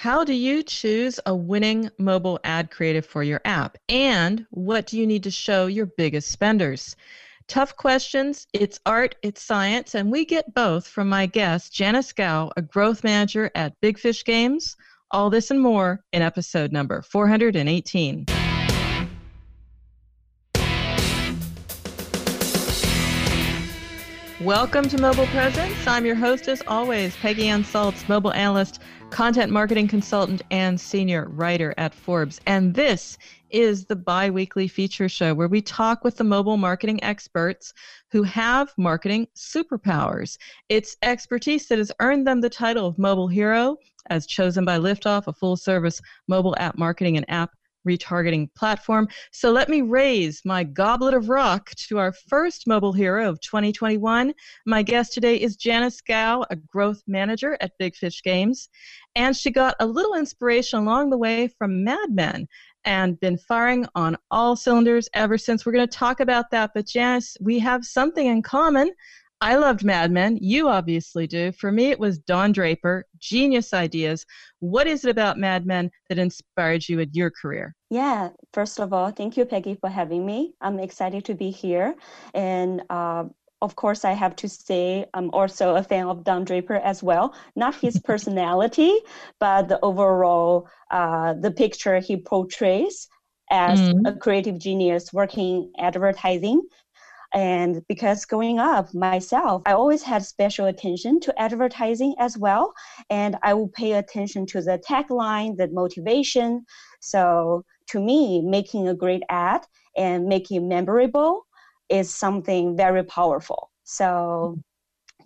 How do you choose a winning mobile ad creative for your app? And what do you need to show your biggest spenders? Tough questions. It's art, it's science, and we get both from my guest, Janice Gao, a growth manager at Big Fish Games. All this and more in episode number 418. Welcome to Mobile Presence. I'm your host, as always, Peggy Ann Salz, mobile analyst, content marketing consultant, and senior writer at Forbes. And this is the bi weekly feature show where we talk with the mobile marketing experts who have marketing superpowers. It's expertise that has earned them the title of Mobile Hero, as chosen by Liftoff, a full service mobile app marketing and app retargeting platform. So let me raise my goblet of rock to our first mobile hero of 2021. My guest today is Janice Gao, a growth manager at Big Fish Games. And she got a little inspiration along the way from Mad Men and been firing on all cylinders ever since. We're going to talk about that. But Janice, we have something in common. I loved Mad Men. You obviously do. For me, it was Don Draper, genius ideas. What is it about Mad Men that inspired you in your career? Yeah, first of all, thank you, Peggy, for having me. I'm excited to be here. And uh, of course, I have to say I'm also a fan of Don Draper as well. Not his personality, but the overall, uh, the picture he portrays as mm-hmm. a creative genius working advertising and because growing up myself, I always had special attention to advertising as well. And I will pay attention to the tagline, the motivation. So to me, making a great ad and making memorable is something very powerful. So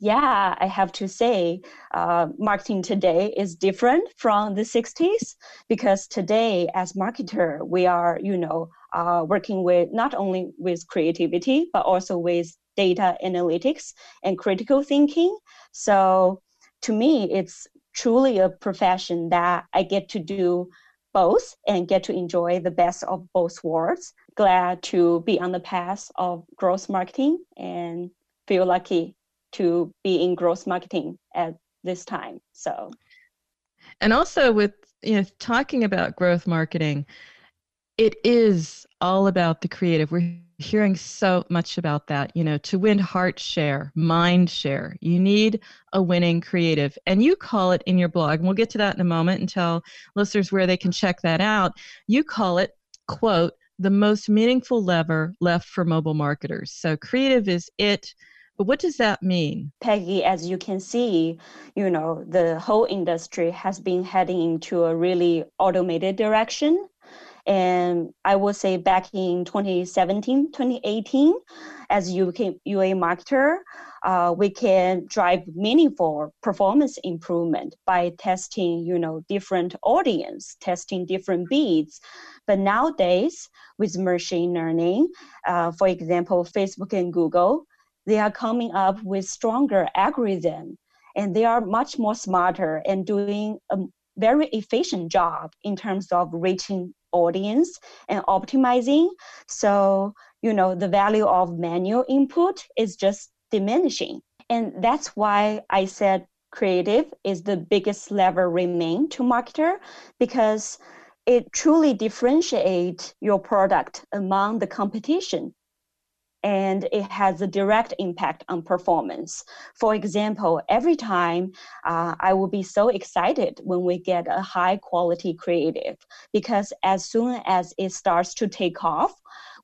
yeah, I have to say, uh, marketing today is different from the 60s because today, as marketer, we are, you know, uh, working with not only with creativity but also with data analytics and critical thinking. So to me, it's truly a profession that I get to do both and get to enjoy the best of both worlds. Glad to be on the path of growth marketing and feel lucky to be in growth marketing at this time. So, and also with you know talking about growth marketing, it is all about the creative. We're hearing so much about that. You know, to win heart share, mind share, you need a winning creative. And you call it in your blog, and we'll get to that in a moment and tell listeners where they can check that out. You call it, quote, the most meaningful lever left for mobile marketers. So creative is it. But what does that mean? Peggy, as you can see, you know, the whole industry has been heading into a really automated direction and I would say back in 2017, 2018, as UK, UA marketer, uh, we can drive meaningful performance improvement by testing, you know, different audience, testing different beats. But nowadays, with machine learning, uh, for example, Facebook and Google, they are coming up with stronger algorithm, and they are much more smarter and doing a very efficient job in terms of reaching audience and optimizing. So, you know, the value of manual input is just diminishing. And that's why I said creative is the biggest lever remain to marketer because it truly differentiates your product among the competition and it has a direct impact on performance. For example, every time uh, I will be so excited when we get a high quality creative because as soon as it starts to take off,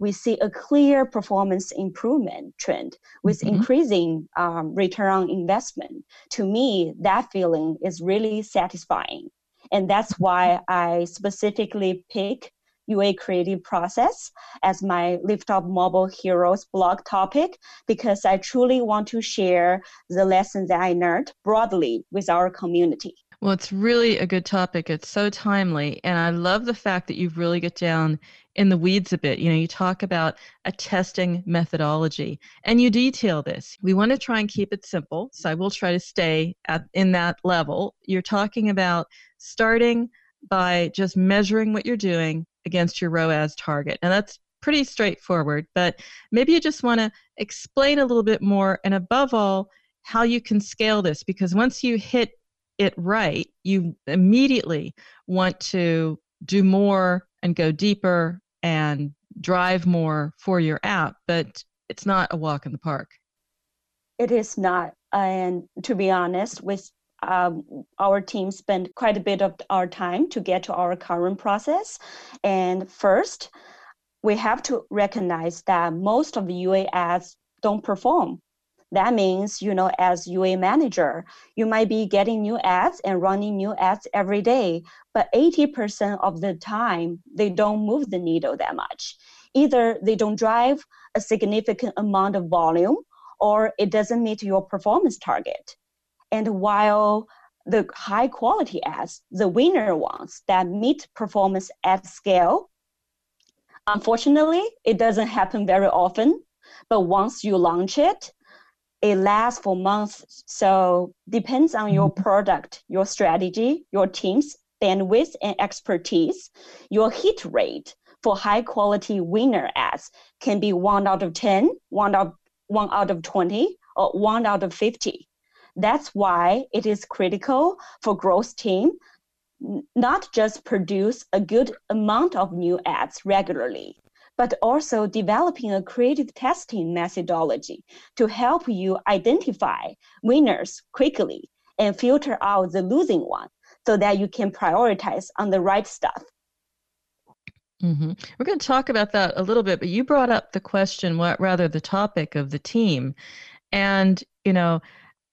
we see a clear performance improvement trend with mm-hmm. increasing um, return on investment. To me, that feeling is really satisfying. And that's why I specifically pick UA creative process as my Liftoff Mobile Heroes blog topic because I truly want to share the lessons that I learned broadly with our community. Well, it's really a good topic. It's so timely. And I love the fact that you really get down in the weeds a bit. You know, you talk about a testing methodology and you detail this. We want to try and keep it simple. So I will try to stay at in that level. You're talking about starting by just measuring what you're doing against your ROAS target. And that's pretty straightforward, but maybe you just want to explain a little bit more and above all, how you can scale this because once you hit it right, you immediately want to do more and go deeper and drive more for your app, but it's not a walk in the park. It is not. And to be honest, with um, our team spent quite a bit of our time to get to our current process. And first, we have to recognize that most of the UA ads don't perform. That means, you know, as UA manager, you might be getting new ads and running new ads every day, but 80% of the time, they don't move the needle that much. Either they don't drive a significant amount of volume or it doesn't meet your performance target. And while the high quality ads, the winner ones that meet performance at scale, unfortunately, it doesn't happen very often. But once you launch it, it lasts for months. So depends on your mm-hmm. product, your strategy, your team's bandwidth and expertise. Your hit rate for high quality winner ads can be one out of 10, one out, one out of 20, or one out of 50. That's why it is critical for growth team not just produce a good amount of new ads regularly, but also developing a creative testing methodology to help you identify winners quickly and filter out the losing one so that you can prioritize on the right stuff. Mm-hmm. We're going to talk about that a little bit, but you brought up the question, what rather the topic of the team. And, you know,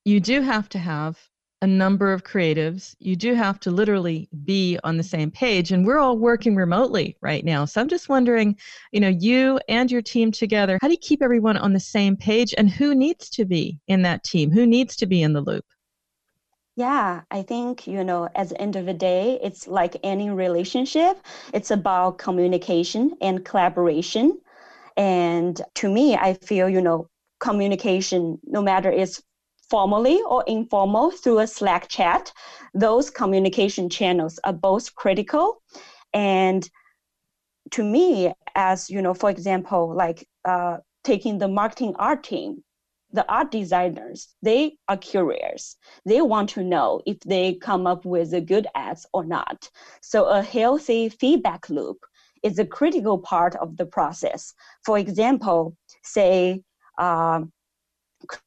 you do have to have a number of creatives. You do have to literally be on the same page. And we're all working remotely right now. So I'm just wondering, you know, you and your team together, how do you keep everyone on the same page and who needs to be in that team? Who needs to be in the loop? Yeah, I think, you know, at the end of the day, it's like any relationship, it's about communication and collaboration. And to me, I feel, you know, communication, no matter it's formally or informal through a Slack chat. Those communication channels are both critical. And to me, as you know, for example, like uh, taking the marketing art team, the art designers, they are curious. They want to know if they come up with a good ads or not. So a healthy feedback loop is a critical part of the process. For example, say uh,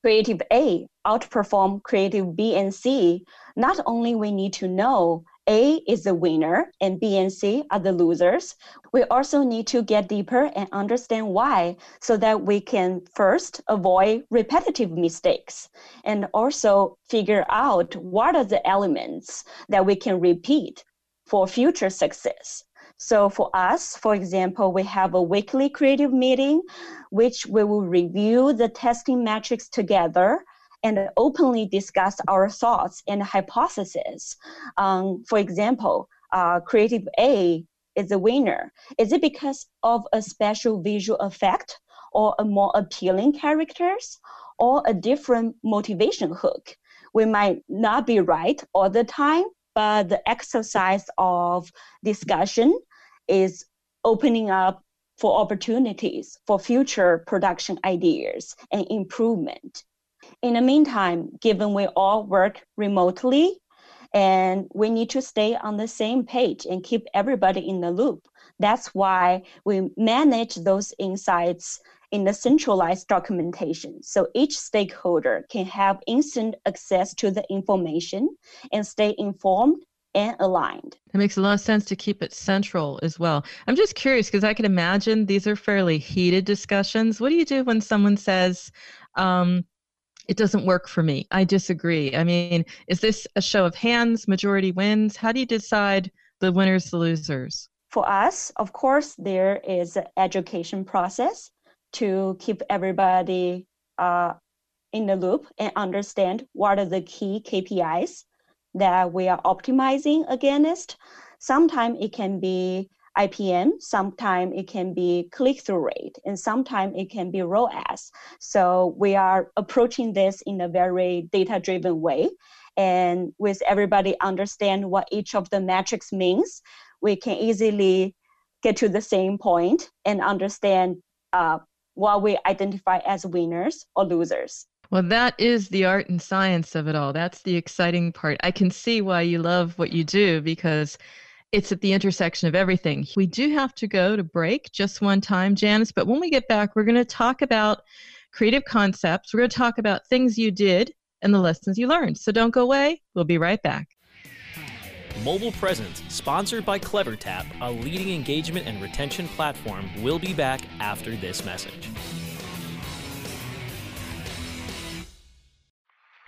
creative A outperform creative B and C, not only we need to know A is the winner and B and C are the losers, we also need to get deeper and understand why so that we can first avoid repetitive mistakes and also figure out what are the elements that we can repeat for future success. So for us, for example, we have a weekly creative meeting, which we will review the testing metrics together and openly discuss our thoughts and hypotheses. Um, for example, uh, Creative A is a winner. Is it because of a special visual effect or a more appealing characters or a different motivation hook? We might not be right all the time, but the exercise of discussion is opening up for opportunities for future production ideas and improvement. In the meantime, given we all work remotely and we need to stay on the same page and keep everybody in the loop, that's why we manage those insights in the centralized documentation. So each stakeholder can have instant access to the information and stay informed and aligned. It makes a lot of sense to keep it central as well. I'm just curious because I can imagine these are fairly heated discussions. What do you do when someone says, um, it doesn't work for me? I disagree. I mean, is this a show of hands, majority wins? How do you decide the winners, the losers? For us, of course, there is an education process to keep everybody uh, in the loop and understand what are the key KPIs that we are optimizing against. Sometimes it can be IPM, sometimes it can be click through rate, and sometimes it can be ROAS. So we are approaching this in a very data driven way. And with everybody understand what each of the metrics means, we can easily get to the same point and understand uh, what we identify as winners or losers. Well, that is the art and science of it all. That's the exciting part. I can see why you love what you do because it's at the intersection of everything. We do have to go to break just one time, Janice, but when we get back, we're going to talk about creative concepts. We're going to talk about things you did and the lessons you learned. So don't go away. We'll be right back. Mobile Presence, sponsored by CleverTap, a leading engagement and retention platform, will be back after this message.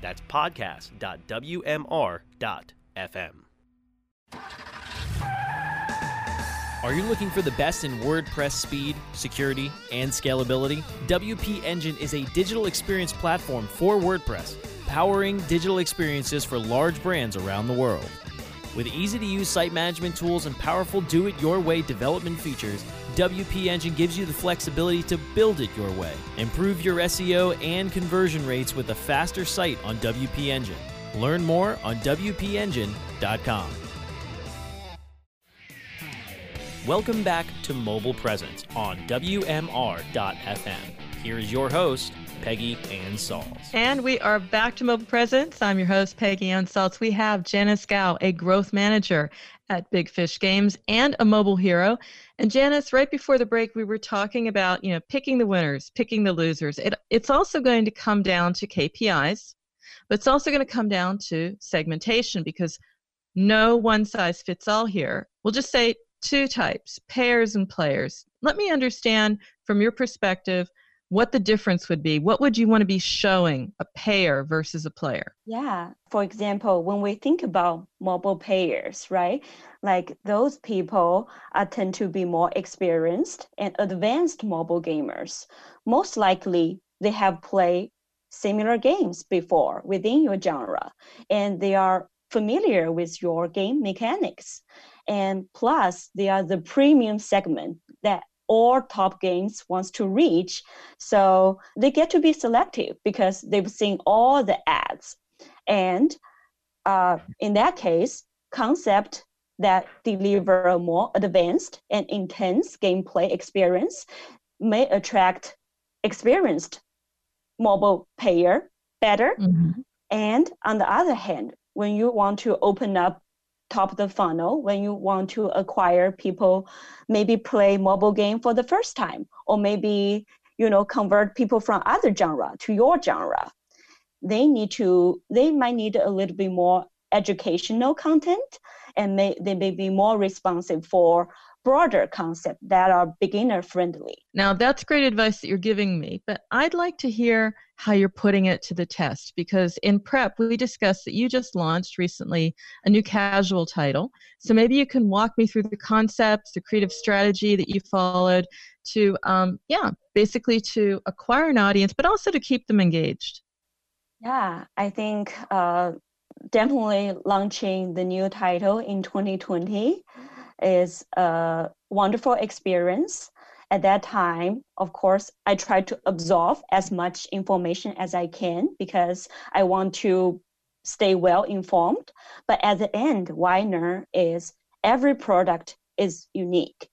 That's podcast.wmr.fm. Are you looking for the best in WordPress speed, security, and scalability? WP Engine is a digital experience platform for WordPress, powering digital experiences for large brands around the world. With easy to use site management tools and powerful do it your way development features, WP Engine gives you the flexibility to build it your way. Improve your SEO and conversion rates with a faster site on WP Engine. Learn more on WPEngine.com. Welcome back to Mobile Presence on WMR.FM. Here's your host, Peggy Ann Salz. And we are back to Mobile Presence. I'm your host, Peggy Ann Salz. We have Janice Gao, a growth manager at Big Fish Games and a mobile hero. And Janice, right before the break, we were talking about, you know, picking the winners, picking the losers. It, it's also going to come down to KPIs, but it's also going to come down to segmentation because no one size fits all here. We'll just say two types, payers and players. Let me understand from your perspective what the difference would be. What would you want to be showing a payer versus a player? Yeah. For example, when we think about mobile payers, right? Like those people are tend to be more experienced and advanced mobile gamers. Most likely they have played similar games before within your genre and they are familiar with your game mechanics. And plus, they are the premium segment that all top games wants to reach. So they get to be selective because they've seen all the ads. And uh, in that case, concept that deliver a more advanced and intense gameplay experience may attract experienced mobile player better. Mm-hmm. And on the other hand, when you want to open up top of the funnel when you want to acquire people maybe play mobile game for the first time or maybe you know convert people from other genre to your genre. They need to they might need a little bit more educational content and may, they may be more responsive for broader concepts that are beginner friendly. Now, that's great advice that you're giving me, but I'd like to hear how you're putting it to the test because in prep, we discussed that you just launched recently a new casual title. So maybe you can walk me through the concepts, the creative strategy that you followed to, um, yeah, basically to acquire an audience, but also to keep them engaged. Yeah, I think uh, definitely launching the new title in 2020 is a wonderful experience. At that time, of course, I try to absorb as much information as I can because I want to stay well informed. But at the end, Weiner is every product is unique.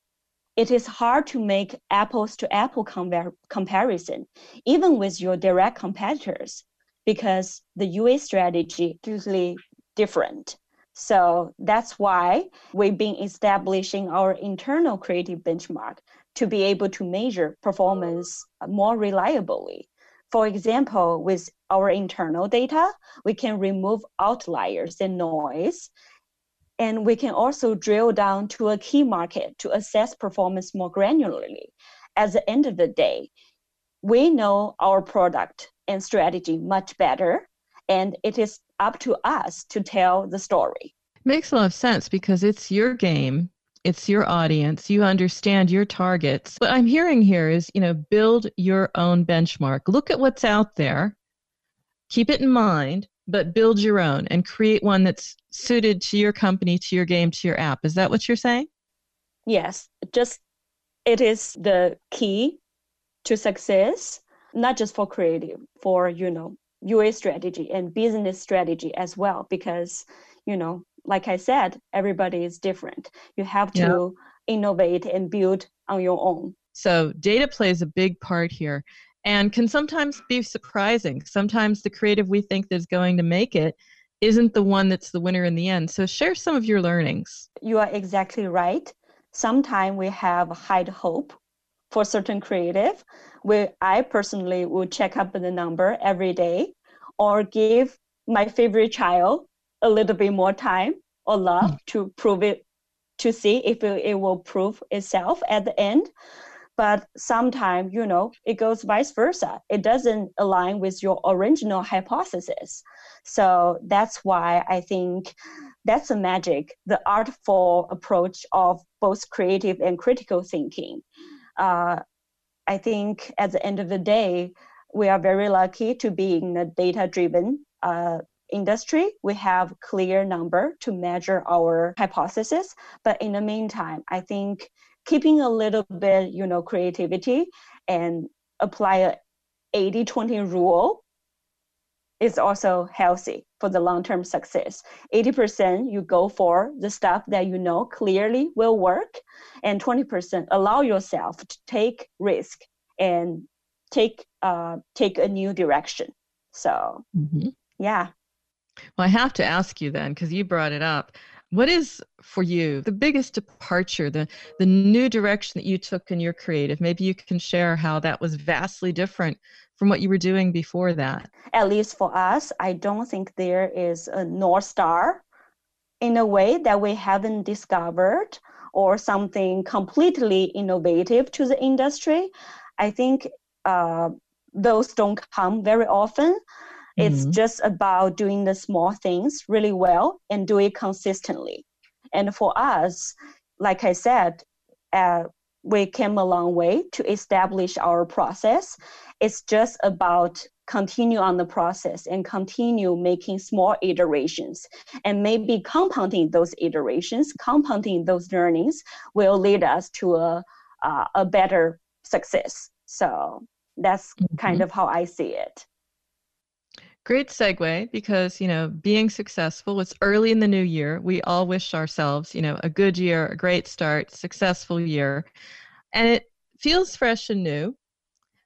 It is hard to make apples to apple compar- comparison, even with your direct competitors because the UA strategy is usually different. So that's why we've been establishing our internal creative benchmark to be able to measure performance more reliably. For example, with our internal data, we can remove outliers and noise. And we can also drill down to a key market to assess performance more granularly. At the end of the day, we know our product and strategy much better. And it is up to us to tell the story. Makes a lot of sense because it's your game, it's your audience, you understand your targets. What I'm hearing here is, you know, build your own benchmark. Look at what's out there, keep it in mind, but build your own and create one that's suited to your company, to your game, to your app. Is that what you're saying? Yes, just it is the key to success not just for creative, for you know UA strategy and business strategy as well. Because you know, like I said, everybody is different. You have to yeah. innovate and build on your own. So data plays a big part here and can sometimes be surprising. Sometimes the creative we think is going to make it isn't the one that's the winner in the end. So share some of your learnings. You are exactly right. Sometimes we have high hope for certain creative, where I personally will check up the number every day or give my favorite child a little bit more time or love mm. to prove it to see if it, it will prove itself at the end. But sometimes you know it goes vice versa. It doesn't align with your original hypothesis. So that's why i think that's the magic the artful approach of both creative and critical thinking uh, I think at the end of the day, we are very lucky to be in a data-driven uh, industry. We have clear number to measure our hypothesis. But in the meantime, I think keeping a little bit, you know, creativity and apply a 80-20 rule is also healthy for the long-term success. 80% you go for the stuff that you know clearly will work and 20% allow yourself to take risk and take uh, take a new direction. So mm-hmm. yeah. Well, I have to ask you then, because you brought it up. What is for you the biggest departure, the the new direction that you took in your creative? Maybe you can share how that was vastly different from what you were doing before that? At least for us, I don't think there is a North Star in a way that we haven't discovered or something completely innovative to the industry. I think uh, those don't come very often. It's mm-hmm. just about doing the small things really well and do it consistently. And for us, like I said, uh, we came a long way to establish our process. It's just about continue on the process and continue making small iterations and maybe compounding those iterations compounding those learnings will lead us to a, uh, a better success so that's mm-hmm. kind of how i see it great segue because you know being successful it's early in the new year we all wish ourselves you know a good year a great start successful year and it feels fresh and new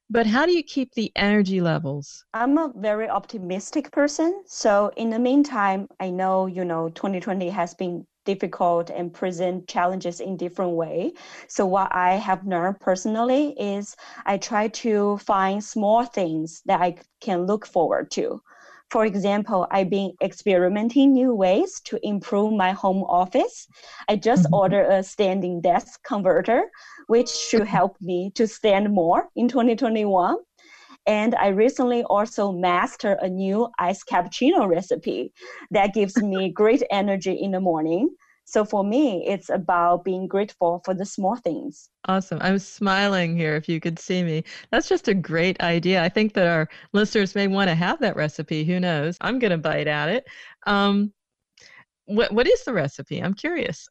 but how do you keep the energy levels? I'm a very optimistic person. So in the meantime, I know, you know, 2020 has been difficult and present challenges in different way. So what I have learned personally is I try to find small things that I can look forward to. For example, I've been experimenting new ways to improve my home office. I just mm-hmm. ordered a standing desk converter, which should help me to stand more in 2021. And I recently also mastered a new iced cappuccino recipe that gives me great energy in the morning. So for me, it's about being grateful for the small things. Awesome. I'm smiling here if you could see me. That's just a great idea. I think that our listeners may want to have that recipe. Who knows? I'm going to bite at it. Um, what, what is the recipe? I'm curious.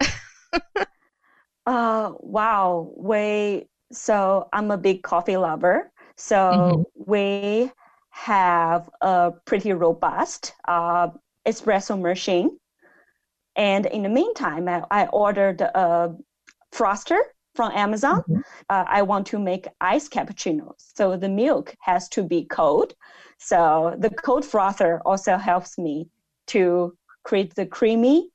uh, wow. We, so I'm a big coffee lover. So mm-hmm. we have a pretty robust uh, espresso machine. And in the meantime, I, I ordered a frother from Amazon. Mm-hmm. Uh, I want to make iced cappuccinos. So the milk has to be cold. So the cold frother also helps me to create the creamy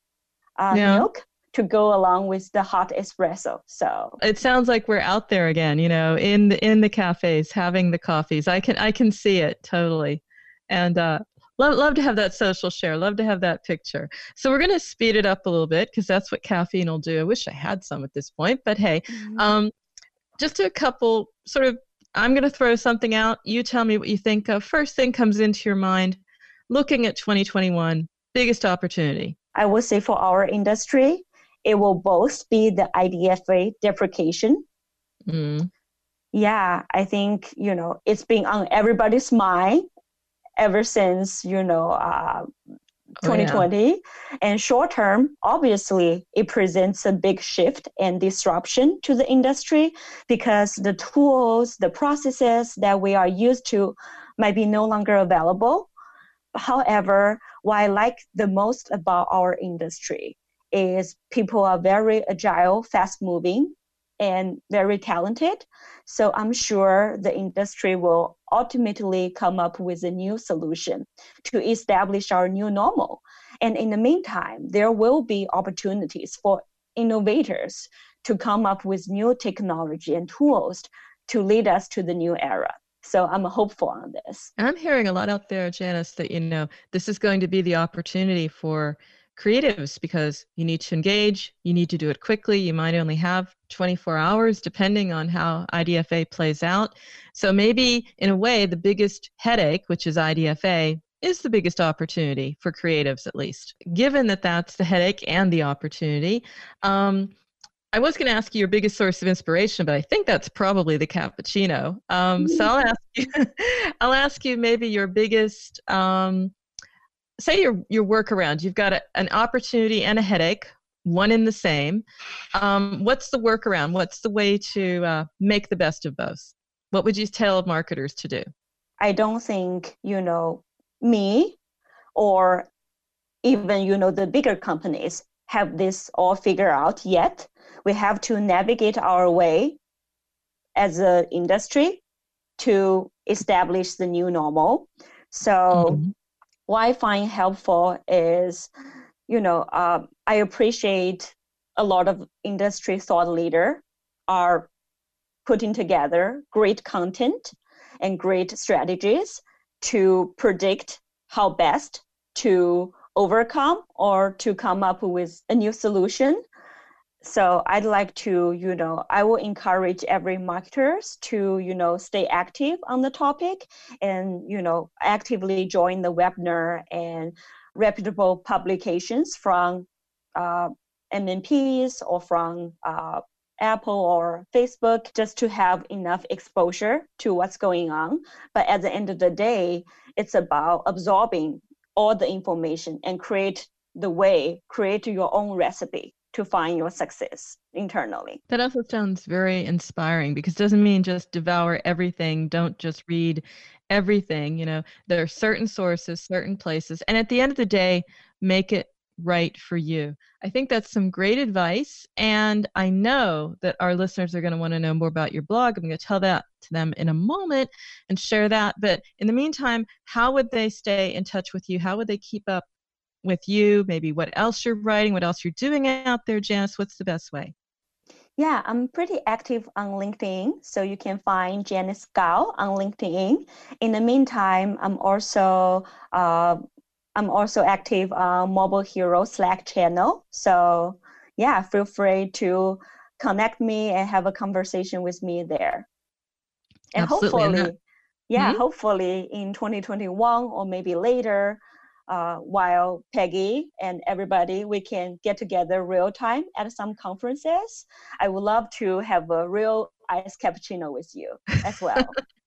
uh, yeah. milk to go along with the hot espresso. So it sounds like we're out there again, you know, in the in the cafes having the coffees. I can I can see it totally, and uh, love love to have that social share. Love to have that picture. So we're going to speed it up a little bit because that's what caffeine will do. I wish I had some at this point, but hey, mm-hmm. um, just a couple sort of. I'm going to throw something out. You tell me what you think of. First thing comes into your mind, looking at 2021, biggest opportunity. I would say for our industry, it will both be the IDFA deprecation. Mm. Yeah, I think, you know, it's been on everybody's mind ever since, you know, uh, 2020. Oh, yeah. And short term, obviously, it presents a big shift and disruption to the industry because the tools, the processes that we are used to might be no longer available. However, what I like the most about our industry is people are very agile, fast moving, and very talented. So I'm sure the industry will ultimately come up with a new solution to establish our new normal. And in the meantime, there will be opportunities for innovators to come up with new technology and tools to lead us to the new era. So I'm hopeful on this. And I'm hearing a lot out there, Janice, that you know this is going to be the opportunity for creatives because you need to engage, you need to do it quickly. You might only have 24 hours depending on how IDFA plays out. So maybe in a way, the biggest headache, which is IDFA, is the biggest opportunity for creatives at least. Given that that's the headache and the opportunity, um, I was going to ask you your biggest source of inspiration, but I think that's probably the cappuccino. Um, so I'll ask you, I'll ask you maybe your biggest um, say your your workaround. You've got a, an opportunity and a headache, one in the same. Um, what's the workaround? What's the way to uh, make the best of both? What would you tell marketers to do? I don't think you know me or even you know the bigger companies have this all figured out yet. We have to navigate our way as an industry to establish the new normal. So mm-hmm what I find helpful is, you know, uh, I appreciate a lot of industry thought leader are putting together great content and great strategies to predict how best to overcome or to come up with a new solution so i'd like to you know i will encourage every marketers to you know stay active on the topic and you know actively join the webinar and reputable publications from uh, mmps or from uh, apple or facebook just to have enough exposure to what's going on. But at the end of the day it's about absorbing all the information and create the way create your own recipe to find your success internally. That also sounds very inspiring because it doesn't mean just devour everything, don't just read everything, you know. There are certain sources, certain places, and at the end of the day, make it right for you. I think that's some great advice and I know that our listeners are going to want to know more about your blog. I'm going to tell that to them in a moment and share that, but in the meantime, how would they stay in touch with you? How would they keep up with you, maybe what else you're writing, what else you're doing out there, Janice. What's the best way? Yeah, I'm pretty active on LinkedIn, so you can find Janice Gao on LinkedIn. In the meantime, I'm also uh, I'm also active on Mobile Hero Slack channel. So yeah, feel free to connect me and have a conversation with me there. And Absolutely. hopefully, yeah, Mhm. hopefully in 2021 or maybe later, uh, while Peggy and everybody we can get together real time at some conferences. I would love to have a real ice cappuccino with you as well.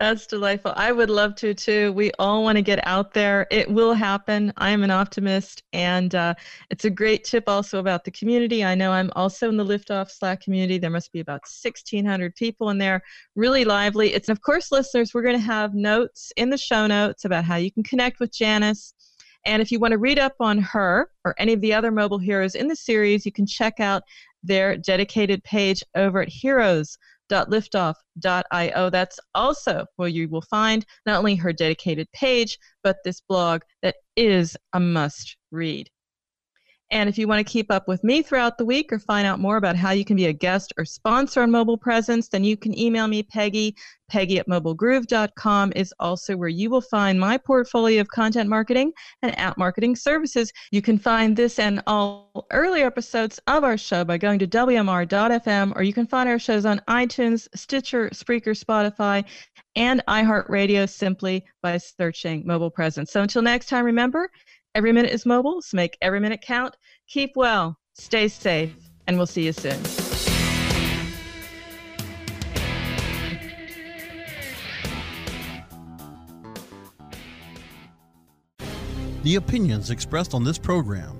That's delightful. I would love to too. We all want to get out there. It will happen. I am an optimist, and uh, it's a great tip also about the community. I know I'm also in the Liftoff Slack community. There must be about 1,600 people in there. Really lively. It's of course, listeners. We're going to have notes in the show notes about how you can connect with Janice. And if you want to read up on her or any of the other mobile heroes in the series, you can check out their dedicated page over at Heroes www.liftoff.io. That's also where you will find not only her dedicated page, but this blog that is a must read. And if you want to keep up with me throughout the week or find out more about how you can be a guest or sponsor on Mobile Presence, then you can email me, Peggy. Peggy at mobilegroove.com is also where you will find my portfolio of content marketing and app marketing services. You can find this and all earlier episodes of our show by going to WMR.fm, or you can find our shows on iTunes, Stitcher, Spreaker, Spotify, and iHeartRadio simply by searching Mobile Presence. So until next time, remember, every minute is mobile, so make every minute count. Keep well, stay safe, and we'll see you soon. The opinions expressed on this program